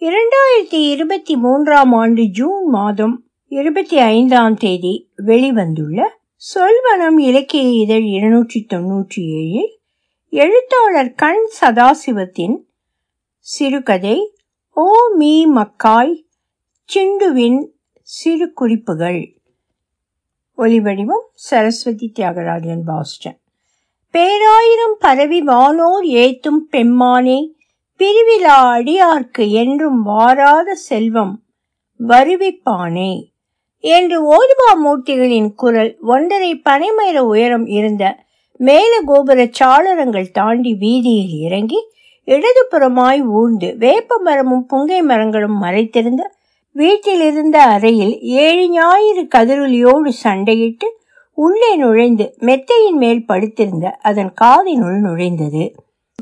இரண்டாயிரத்தி இருபத்தி மூன்றாம் ஆண்டு ஜூன் மாதம் இருபத்தி ஐந்தாம் தேதி வெளிவந்துள்ள சொல்வனம் இலக்கிய இதழ் இருநூற்றி தொன்னூற்றி ஏழில் எழுத்தாளர் கண் சதாசிவத்தின் சிறுகதை ஓ மீ மக்காய் சிண்டுவின் சிறு குறிப்புகள் ஒலிவடிவம் சரஸ்வதி தியாகராஜன் பாஸ்டன். பேராயிரம் பரவி வானோர் ஏத்தும் பெம்மானே பிரிவிலா அடியார்க்கு என்றும் வாராத செல்வம் வருவிப்பானே. என்று ஓதுவா மூர்த்திகளின் குரல் ஒன்றரை பனைமர உயரம் இருந்த மேல கோபுர சாளரங்கள் தாண்டி வீதியில் இறங்கி இடதுபுறமாய் ஊர்ந்து வேப்ப மரமும் புங்கை மரங்களும் மறைத்திருந்த வீட்டிலிருந்த அறையில் ஏழு ஞாயிறு கதிரொலியோடு சண்டையிட்டு உள்ளே நுழைந்து மெத்தையின் மேல் படுத்திருந்த அதன் காதினுள் நுழைந்தது.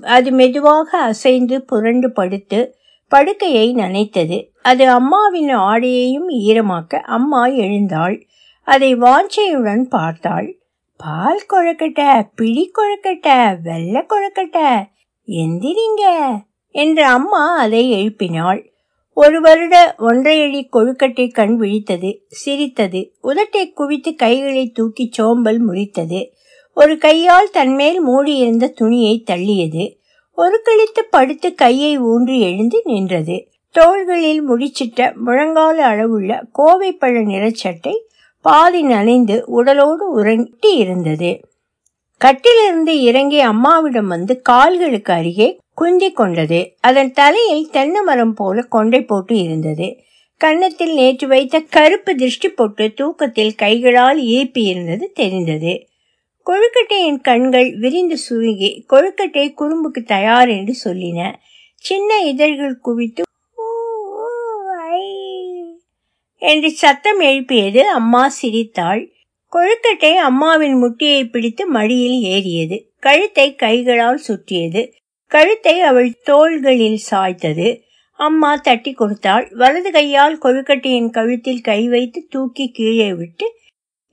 அது மெதுவாக அசைந்து புரண்டு படுத்து படுக்கையை நனைத்தது. அது அம்மாவின் ஆடையையும் ஈரமாக்க அம்மா எழுந்தாள். அதை வாஞ்சையுடன் பார்த்தாள். பால் கொழக்கட்ட பிடி கொழக்கட்ட வெள்ளை கொழக்கட்ட எந்திரிங்க என்று அம்மா அதை எழுப்பினாள். ஒரு வருட ஒன்றையடி கொழுக்கட்டை கண் விழித்தது சிரித்தது. உதட்டை குவித்து கைகளை தூக்கி சோம்பல் முறித்தது. ஒரு கையால் தன்மேல் மூடியிருந்த துணியை தள்ளியது. ஒரு கழித்து படுத்து கையை ஊன்றி எழுந்து நின்றது. தோள்களில் முடிச்சிட்ட முழங்கால அளவுள்ள கோவைப்பழ நிறச்சட்டை பாதி நனைந்து உடலோடு உரட்டி இருந்தது கட்டிலிருந்து இறங்கி அம்மாவிடம் வந்து கால்களுக்கு அருகே குந்தி கொண்டது. அதன் தலையில் தென்னை மரம் போல கொண்டை போட்டு இருந்தது. கன்னத்தில் நேற்று வைத்த கருப்பு திருஷ்டி போட்டு தூக்கத்தில் கைகளால் ஈப்பி இருந்தது தெரிந்தது. கொழுக்கட்டையின் கண்கள் விரிந்து சுருங்கி கொழுக்கட்டை குறும்புக்கு தயார் என்று சொல்லின. சின்ன இதழ்கள் குவித்து என்று சத்தம் எழுப்பியது அம்மா சிரித்தாள். கொழுக்கட்டை அம்மாவின் முட்டியை பிடித்து மடியில் ஏறியது. கழுத்தை கைகளால் சுற்றியது. கழுத்தை அவள் தோள்களில் சாய்த்தது. அம்மா தட்டி கொடுத்தாள். வலது கையால் கொழுக்கட்டையின் கழுத்தில் கை வைத்து தூக்கி கீழே விட்டு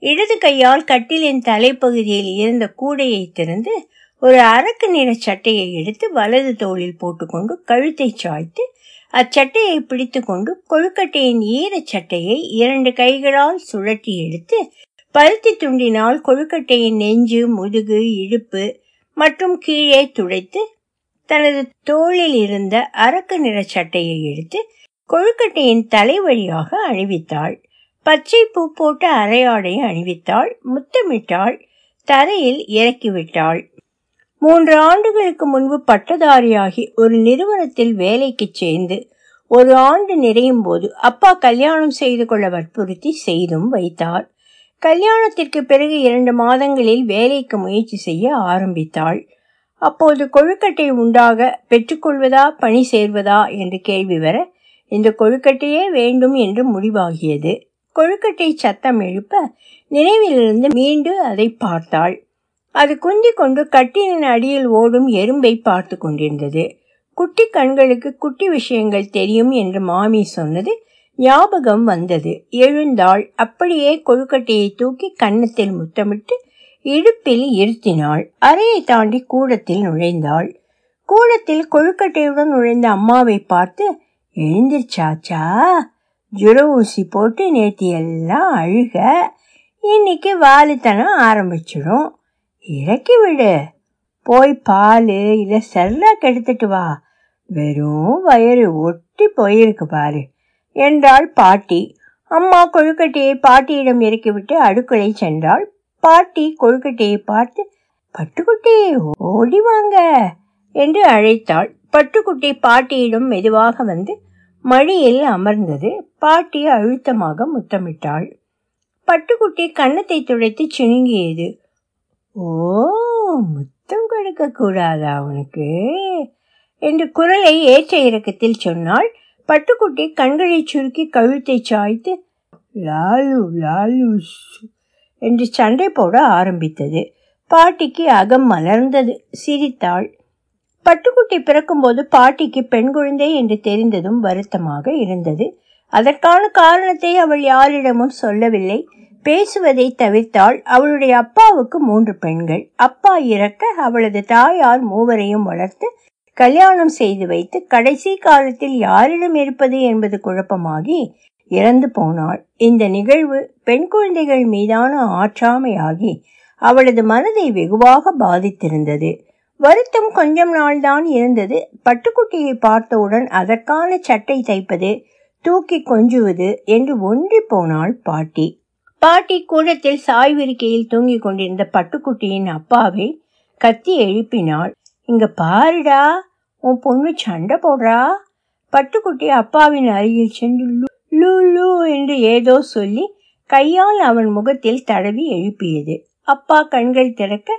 இடது கையால் கட்டிலின் தலைப்பகுதியில் இருந்த கூடையை திறந்து ஒரு அரக்கு நிற சட்டையை எடுத்து வலது தோளில் போட்டுக்கொண்டு கழுத்தை சாய்த்து அச்சட்டையை பிடித்து கொண்டு கொழுக்கட்டையின் ஈரச் சட்டையை இரண்டு கைகளால் சுழட்டி எடுத்து பருத்தி துண்டினால் கொழுக்கட்டையின் நெஞ்சு முதுகு இடுப்பு மற்றும் கீழே துடைத்து தனது தோளில் இருந்த அரக்கு நிற சட்டையை எடுத்து கொழுக்கட்டையின் தலை வழியாக அணிவித்தாள். பச்சை பூ போட்ட அரையாடை அணிவித்தாள். முத்தமிட்டாள். தரையில் இறக்கிவிட்டாள். மூன்று ஆண்டுகளுக்கு முன்பு பட்டதாரியாகி ஒரு நிறுவனத்தில் வேலைக்கு சேர்ந்து ஒரு ஆண்டு நிறையும் போது அப்பா கல்யாணம் செய்து கொள்ள வற்புறுத்தி செய்தும் வைத்தார். கல்யாணத்திற்கு பிறகு இரண்டு மாதங்களில் வேலைக்கு முயற்சி செய்ய ஆரம்பித்தாள். அப்போது கொழுக்கட்டை உண்டாக பெற்றுக்கொள்வதா பணி சேர்வதா என்று கேள்வி வர இந்த கொழுக்கட்டையே வேண்டும் என்று முடிவாகியது. கொழுக்கட்டை சத்தம் எழுப்ப நினைவிலிருந்து மீண்டு அதை பார்த்தாள். அது குந்தி கொண்டு கட்டிலின் அடியில் ஓடும் எறும்பை பார்த்து கொண்டிருந்தது. குட்டி கண்களுக்கு குட்டி விஷயங்கள் தெரியும் என்று மாமி சொன்னது ஞாபகம் வந்தது. எழுந்தாள். அப்படியே கொழுக்கட்டையை தூக்கி கன்னத்தில் முத்தமிட்டு இடுப்பில் இருத்தினாள். அறையை தாண்டி கூடத்தில் நுழைந்தாள். கூடத்தில் கொழுக்கட்டையுடன் நுழைந்த அம்மாவை பார்த்து எழுந்திருச்சாச்சா ஜுர ஊசி போட்டு நேற்று எல்லாம் அழுக இன்னைக்கு வாலித்தனம் ஆரம்பிச்சிடும் இறக்கி விடு. போய் பால் இல்லை செல்லாக் எடுத்துட்டு வா. வெறும் வயிறு ஒட்டி போயிருக்கு பாரு. என்றாள் பாட்டி. அம்மா கொழுக்கட்டையை பாட்டியிடம் இறக்கிவிட்டு அடுக்களை சென்றாள். பாட்டி கொழுக்கட்டையை பார்த்து பட்டுக்குட்டி ஓடி வாங்க என்று அழைத்தாள். பட்டுக்குட்டி பாட்டியிடம் மெதுவாக வந்து மடியில் அமர்ந்தது. பாட்டி அழுத்தமாக முத்தமிட்டாள். பட்டுக்குட்டி கன்னத்தை துடைத்து சிணுங்கியது ஓ முத்தம் கொடுக்க கூடாதா உனக்கு? என்று குரலை ஏற்ற இறக்கத்தில் சொன்னாள். பட்டுக்குட்டி கண்களை சுருக்கி கழுத்தை சாய்த்து லாலு லாலு என்று சண்டை போட ஆரம்பித்தது. பாட்டிக்கு அகம் மலர்ந்தது. சிரித்தாள். பட்டுக்குட்டி பிறக்கும்போது பாட்டிக்கு பெண் குழந்தை என்று தெரிந்ததும் வருத்தமாக இருந்தது. அதற்கான காரணத்தை அவள் யாரிடமும் சொல்லவில்லை. பேசுவதை தவிர்த்தாள் அவளுடைய அப்பாவுக்கு மூன்று பெண்கள். அப்பா இறக்க அவளது தாயார் மூவரையும் வளர்த்து கல்யாணம் செய்து வைத்து கடைசி காலத்தில் யாரிடம் இருப்பது என்பது குழப்பமாகி இறந்து போனாள். இந்த நிகழ்வு பெண் குழந்தைகள் மீதான ஆற்றாமையாகி அவளது மனதை வெகுவாக பாதித்திருந்தது. வருத்தம் கொஞ்சம் நாள்தான் இருந்தது. பட்டுக்குட்டியை பார்த்தவுடன் அதற்கான சட்டை தைப்பது தூக்கி கொஞ்சுவது என்று ஒன்றி போனாள் பாட்டி. பாட்டி கூடத்தில் சாய்விருக்கையில் தூங்கிக் கொண்டிருந்த பட்டுக்குட்டியின் அப்பாவை கத்தி எழுப்பினாள். இங்க பாருடா உன் பொண்ணு சண்டை போடுறா. பட்டுக்குட்டி அப்பாவின் அருகில் சென்று லூ லூ என்று ஏதோ சொல்லி கையால் அவன் முகத்தில் தடவி எழுப்பியது. அப்பா கண்கள் திறக்க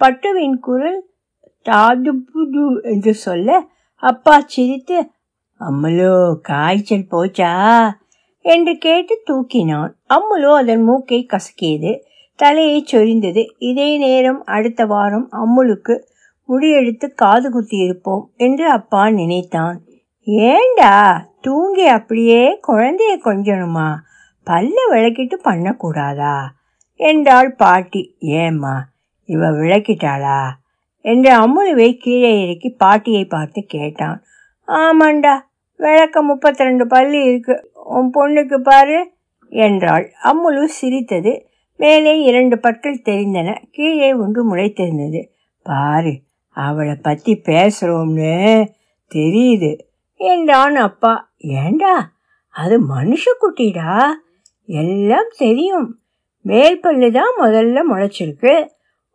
பட்டுவின் குரல் தாது புது என்று சொல்ல அப்பா சிரித்து அம்மலோ காய்ச்சல் போச்சா என்று கேட்டு தூக்கினான் அம்முலோ அதன் மூக்கை கசக்கியது தலையை சொரிந்தது இதே நேரம் அடுத்த வாரம் அம்முலுக்கு முடியெடுத்து காது குத்தி இருப்போம் என்று அப்பா நினைத்தான். ஏண்டா? தூங்கி அப்படியே குழந்தைய கொஞ்சணுமா? பல்ல விளக்கிட்டு பண்ணக்கூடாதா? என்றாள் பாட்டி. ஏம்மா இவ விளக்கிட்டாளா? என்று அம்முலுவை கீழே இறக்கி பாட்டியை பார்த்து கேட்டான். ஆமாண்டா விளக்க முப்பத்தி ரெண்டு பள்ளி இருக்கு. உன் பொண்ணுக்கு பாரு என்றாள். அம்முலு சிரித்தது. மேலே இரண்டு பற்கள் தெரிந்தன. கீழே ஒன்று முளைத்திருந்தது. பாரு அவளை பத்தி பேசுறோம்னு தெரியுது என்றான் அப்பா. ஏண்டா அது மனுஷக்குட்டிடா எல்லாம் தெரியும். மேல் பல்லு தான் முதல்ல முளைச்சிருக்கு.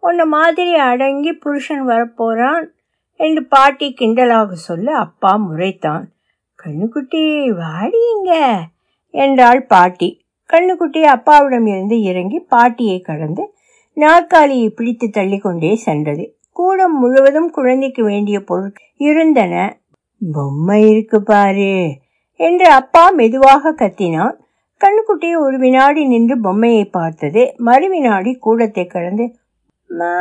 உன்னை மாதிரி அடங்கி புருஷன் வரப்போறான் என்று பாட்டி கிண்டலாக சொல்ல அப்பா முறைத்தான். கண்ணுக்குட்டி வாடிங்க என்றாள் பாட்டி. கண்ணுக்குட்டி அப்பாவிடம் இருந்து இறங்கி பாட்டியை கடந்து நாற்காலியை பிடித்து தள்ளிக்கொண்டே சென்றது. கூடம் முழுவதும் குழந்தைக்கு வேண்டிய பொருட்கள் இருந்தன. பொம்மை இருக்கு பாரு என்று அப்பா மெதுவாக கத்தினான். கண்ணுக்குட்டி ஒரு வினாடி நின்று பொம்மையை பார்த்தது. மறு வினாடி கூடத்தை கடந்து மா.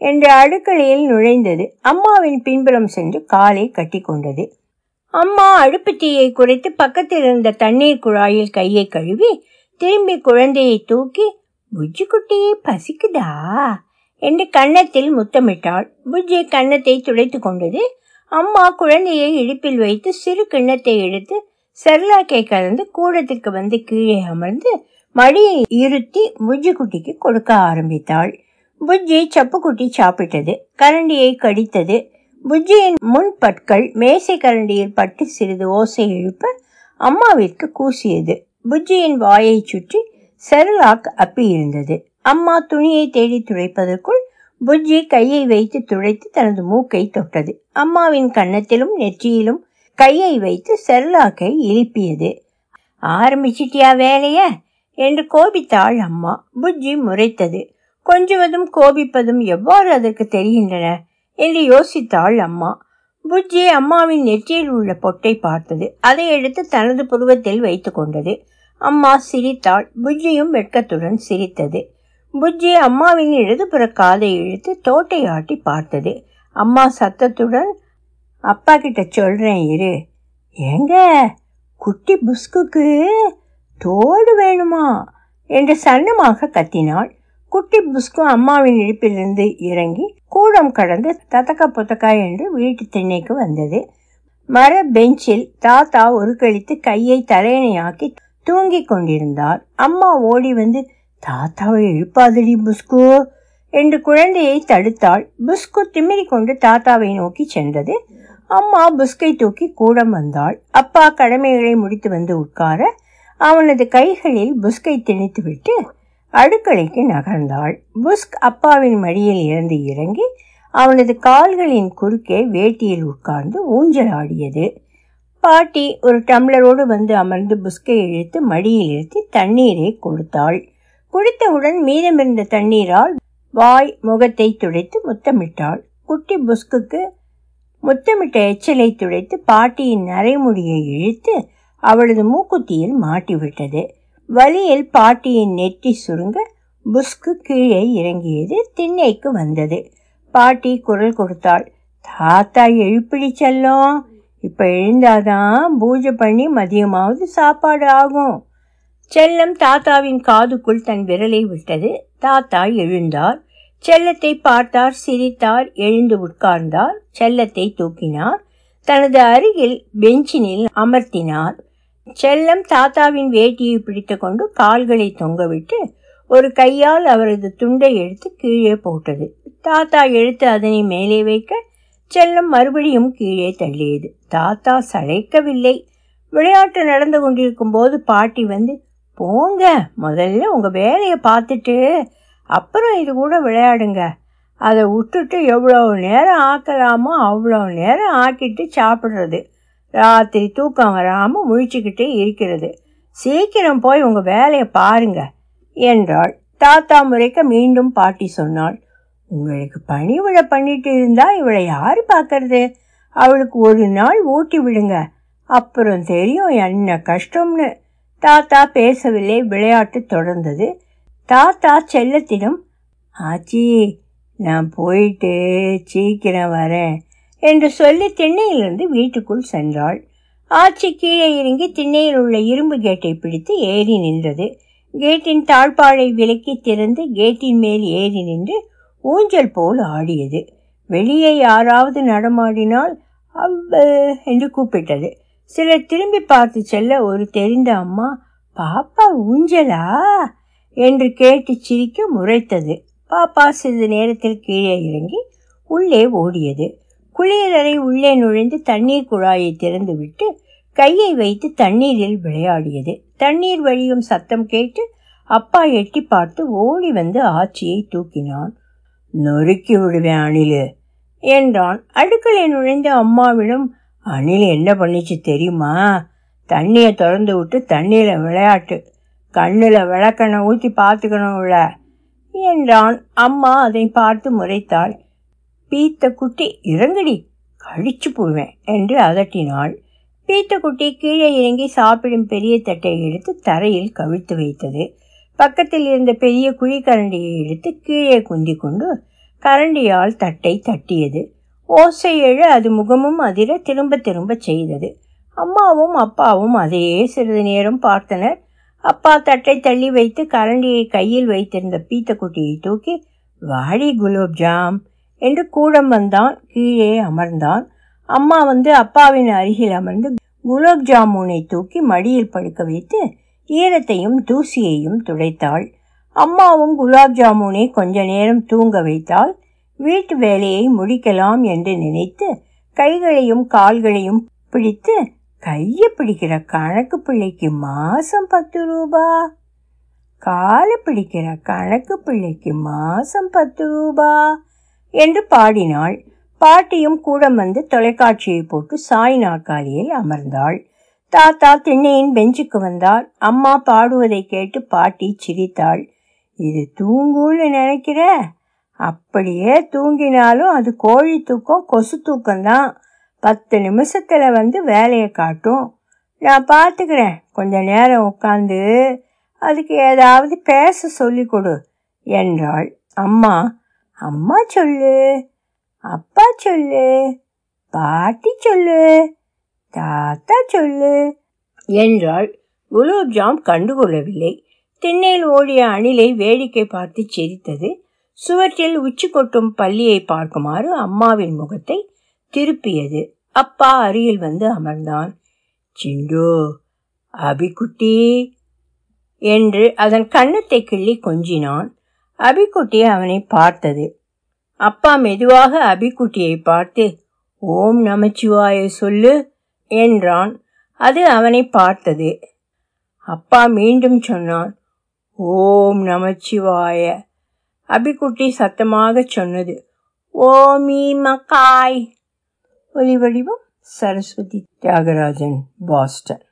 என்று அடுக்கலையில் நுழைந்தது. அம்மாவின் பின்புறம் சென்று காலை கட்டிக்கொண்டது அம்மா அடுப்பு தீயை குறைத்து பக்கத்தில் இருந்த தண்ணீர் குழாயில் கையை கழுவி திரும்பி குழந்தையை தூக்கி புஜ்ஜி குட்டியை பசிக்குதா? என்று கன்னத்தில் முத்தமிட்டாள். புஜ்ஜி கன்னத்தை துடைத்து கொண்டது. அம்மா குழந்தையை இடுப்பில் வைத்து சிறு கிண்ணத்தை எடுத்து செர்லாக்கை கலந்து கூடத்திற்கு வந்து கீழே அமர்ந்து மடியை இருத்தி புஜ்ஜி குட்டிக்கு கொடுக்க ஆரம்பித்தாள். புஜ்ஜி சப்புக்குட்டி சாப்பிட்டது கரண்டியை கடித்தது. புஜ்ஜியின் முன் பற்கள் மேசை கரண்டியில் பட்டு சிறிது ஓசை எழுப்ப அம்மாவிற்கு கூசியது. புஜ்ஜியின் வாயை சுற்றி செர்லாக் அப்பி இருந்தது. அம்மா துணியை தேடி துடைப்பதற்குள் புஜ்ஜி கையை வைத்து துடைத்து தனது மூக்கை தொட்டது. அம்மாவின் கன்னத்திலும் நெற்றியிலும் கையை வைத்து செர்லாக்கை இழுப்பியது. ஆரம்பிச்சிட்டியா வேலைய? என்று கோபித்தாள் அம்மா. புஜ்ஜி முறைத்தது. கொஞ்சுவதும் கோபிப்பதும் எவ்வாறு அதற்கு தெரிகின்றன என்று யோசித்தாள் அம்மா. புஜ்ஜி அம்மாவின் நெற்றியில் உள்ள பொட்டை பார்த்தது. அதை எடுத்து தனது புருவத்தில் வைத்து கொண்டது. அம்மா சிரித்தாள். புஜ்ஜியும் வெட்கத்துடன் சிரித்தது. புஜ்ஜி அம்மாவின் இடதுபுற காதை இழுத்து தோட்டை ஆட்டி பார்த்தது. அம்மா சத்தத்துடன் அப்பா கிட்ட சொல்றேன் இரு. ஏங்க குட்டி புஸ்குக்கு தோடு வேணுமா? என்று சன்னமாக கத்தினாள். குட்டி புஸ்கு அம்மாவின் இடுப்பிலிருந்து இறங்கி கூடம் கடந்து தத்தக்க புத்தக்கா என்று வீட்டு திண்ணைக்கு வந்தது. மர பெஞ்சில் தாத்தா ஒரு கழித்து கையை தலையணையாக்கி தூங்கிக் கொண்டிருந்தார். அம்மா ஓடி வந்து தாத்தாவை எழுப்பாதடி புஸ்கு என்று குழந்தையை தடுத்தாள். புஸ்கு திமிரி கொண்டு தாத்தாவை நோக்கி சென்றது. அம்மா புஸ்கை தூக்கி கூடம் வந்தாள். அப்பா கடமைகளை முடித்து வந்து உட்கார அவனது கைகளில் புஸ்கை திணித்துவிட்டு அடுக்கலைக்கு நகர்ந்தாள். புஸ்க் அப்பாவின் மடியில் இருந்து இறங்கி அவனது கால்களின் குறுக்கே வேட்டியில் உட்கார்ந்து ஊஞ்சல் ஆடியது பாட்டி ஒரு டம்ளரோடு வந்து அமர்ந்து புஸ்கை இழுத்து மடியில் இருத்தி தண்ணீரை கொடுத்தாள். குடித்தவுடன் மீதமிருந்த தண்ணீரால் வாய் முகத்தை துடைத்து முத்தமிட்டாள். குட்டி புஸ்குக்கு முத்தமிட்ட எச்சலை துடைத்து பாட்டியின் நரைமுடியை இழுத்து அவளது மூக்குத்தியில் மாட்டிவிட்டது. வலியில் பாட்டியின் நெற்றி சுருங்க புஷ்கு கீழே இறங்கியது திண்ணைக்கு வந்தது. பாட்டி குரல் கொடுத்தாள் தாத்தா எழுப்பிடி செல்லும் இப்ப எழுந்தாதான் பூஜை பண்ணி மதியமாவது சாப்பாடு ஆகும். செல்லம் தாத்தாவின் காதுக்குள் தன் விரலை விட்டது. தாத்தா எழுந்தார். செல்லத்தை பார்த்தார் சிரித்தார் எழுந்து உட்கார்ந்தார். செல்லத்தை தூக்கினார். தனது அருகில் பெஞ்சினில் அமர்த்தினார். செல்லம் தாத்தாவின் வேட்டியை பிடித்து கொண்டு கால்களை தொங்கவிட்டு ஒரு கையால் அவரது துண்டை எடுத்து கீழே போட்டது. தாத்தா எடுத்து அதனை மேலே வைக்க செல்லம் மறுபடியும் கீழே தள்ளியது. தாத்தா சளைக்கவில்லை. விளையாட்டு நடந்து கொண்டிருக்கும் போது பாட்டி வந்து போங்க முதல்ல உங்க வேலையை பார்த்துட்டு அப்புறம் இது கூட விளையாடுங்க. அதை விட்டுட்டு எவ்வளோ நேரம் ஆக்கலாமோ அவ்வளோ நேரம் ஆக்கிட்டு சாப்பிட்றது. ராத்திரி தூக்கம் வராமல் முழிச்சுக்கிட்டே இருக்கிறது. சீக்கிரம் போய் உங்கள் வேலையை பாருங்க என்றாள். தாத்தா முறைக்க மீண்டும் பாட்டி சொன்னாள். உங்களுக்கு பணிவிடை பண்ணிட்டு இருந்தா இவளை யார் பார்க்கறது அவளுக்கு ஒரு நாள் ஊட்டி விடுங்க. அப்புறம் தெரியும் என்ன கஷ்டம்னு. தாத்தா பேசவில்லை விளையாட்டு தொடர்ந்தது. தாத்தா செல்லத்திடம் ஆச்சி நான் போயிட்டு சீக்கிரம் வரேன். என்று சொல்லி திண்ணையிலிருந்து வீட்டுக்குள் சென்றாள். ஆச்சி கீழே இறங்கி திண்ணையில் உள்ள இரும்பு கேட்டை பிடித்து ஏறி நின்றது. கேட்டின் தாழ்பாழை விலக்கி திறந்து கேட்டின் மேல் ஏறி நின்று ஊஞ்சல் போல் ஆடியது. வெளியே யாராவது நடமாடினால் அவ்வ என்று கூப்பிட்டது. சிலர் திரும்பி பார்த்து செல்ல ஒரு தெரிந்த அம்மா பாப்பா ஊஞ்சலா? என்று கேட்டு சிரிக்க முறைத்தது. பாப்பா சிறிது நேரத்தில் கீழே இறங்கி உள்ளே ஓடியது. குளியலறை உள்ளே நுழைந்து தண்ணீர் குழாயை திறந்துவிட்டு கையை வைத்து தண்ணீரில் விளையாடியது. தண்ணீர் வழியும் சத்தம் கேட்டு அப்பா எட்டி பார்த்து ஓடி வந்து ஆச்சியை தூக்கினான். நொறுக்கி விடுவேன் அணிலு என்றான். அடுக்களை நுழைந்த அம்மாவிடம் அணில் என்ன பண்ணிச்சு தெரியுமா? தண்ணியை திறந்து விட்டு தண்ணியில் விளையாட்டு. கண்ணில் விளக்கெண்ணை ஊற்றி பார்த்துக்கணும்ல என்றான். அம்மா அதை பார்த்து முறைத்தாள். பீத்த குட்டி இறங்கடி கழிச்சு போடுவேன் என்று அதட்டினாள். பீத்த குட்டி கீழே இறங்கி சாப்பிடும் பெரிய தட்டை எடுத்து தரையில் கவிழ்த்து வைத்தது. பக்கத்தில் இருந்த பெரிய குழிக்கரண்டியை எடுத்து கீழே குந்தி கொண்டு கரண்டியால் தட்டை தட்டியது. ஓசை எழ அது முகமும் அதிர திரும்ப திரும்ப செய்தது. அம்மாவும் அப்பாவும் அதையே சிறிது நேரம் பார்த்தனர். அப்பா தட்டை தள்ளி வைத்து கரண்டியை கையில் வைத்திருந்த பீத்தக்குட்டியை தூக்கி வாடி குலோப்ஜாம் என்று கூடம் வந்தான் கீழே அமர்ந்தான். அம்மா வந்து அப்பாவின் அருகில் அமர்ந்து குலோப் ஜாமுனை தூக்கி மடியில் படுக்க வைத்து ஈரத்தையும் தூசியையும் துடைத்தாள். அம்மாவும் குலாப் ஜாமுனை கொஞ்ச நேரம் தூங்க வைத்தால் வீட்டு வேலையை முடிக்கலாம் என்று நினைத்து கைகளையும் கால்களையும் பிடித்து கையை பிடிக்கிற கணக்கு பிள்ளைக்கு மாசம் பத்து ரூபா. காலை பிடிக்கிற கணக்கு பிள்ளைக்கு மாசம் பத்து ரூபா. என்று பாடினாள். பாட்டியும் கூட வந்து தொலைக்காட்சியை போட்டு சாய் நாற்காலியில் அமர்ந்தாள். தாத்தா திண்ணையின் பெஞ்சுக்கு வந்தார். அம்மா பாடுவதை கேட்டு பாட்டி சிரித்தாள். இது தூங்கும்னு நினைக்கிற? அப்படியே தூங்கினாலும் அது கோழி தூக்கம் கொசு தூக்கம்தான். பத்து நிமிஷத்தில் வந்து வேலையை காட்டும். நான் பார்த்துக்கிறேன் கொஞ்ச நேரம் உட்காந்து அதுக்கு ஏதாவது பேச சொல்லி கொடு என்றாள். அம்மா அம்மா சொல்லு அப்பா சொல்லு பாட்டி சொல்லு தாத்தா சொல்லு. என்றாள். குலோப்ஜாம் கண்டுகொள்ளவில்லை திண்ணையில் ஓடிய அணிலை வேடிக்கை பார்த்து சிரித்தது. சுவற்றில் உச்சி கொட்டும் பள்ளியை பார்க்குமாறு அம்மாவின் முகத்தை திருப்பியது. அப்பா அருகில் வந்து அமர்ந்தான். சிண்டு அபிக்குட்டி என்று அதன் கன்னத்தை கிள்ளி கொஞ்சினான். அபிக்குட்டி அவனை பார்த்தது. அப்பா மெதுவாக அபிக்குட்டியை பார்த்து ஓம் நமச்சிவாய சொல்லு என்றான். அது அவனை பார்த்தது. அப்பா மீண்டும் சொன்னான் ஓம் நமச்சிவாய. அபிக்குட்டி சத்தமாக சொன்னது ஓமி மக்காய். ஒலி வடிவம் சரஸ்வதி தியாகராஜன் பாஸ்டன்.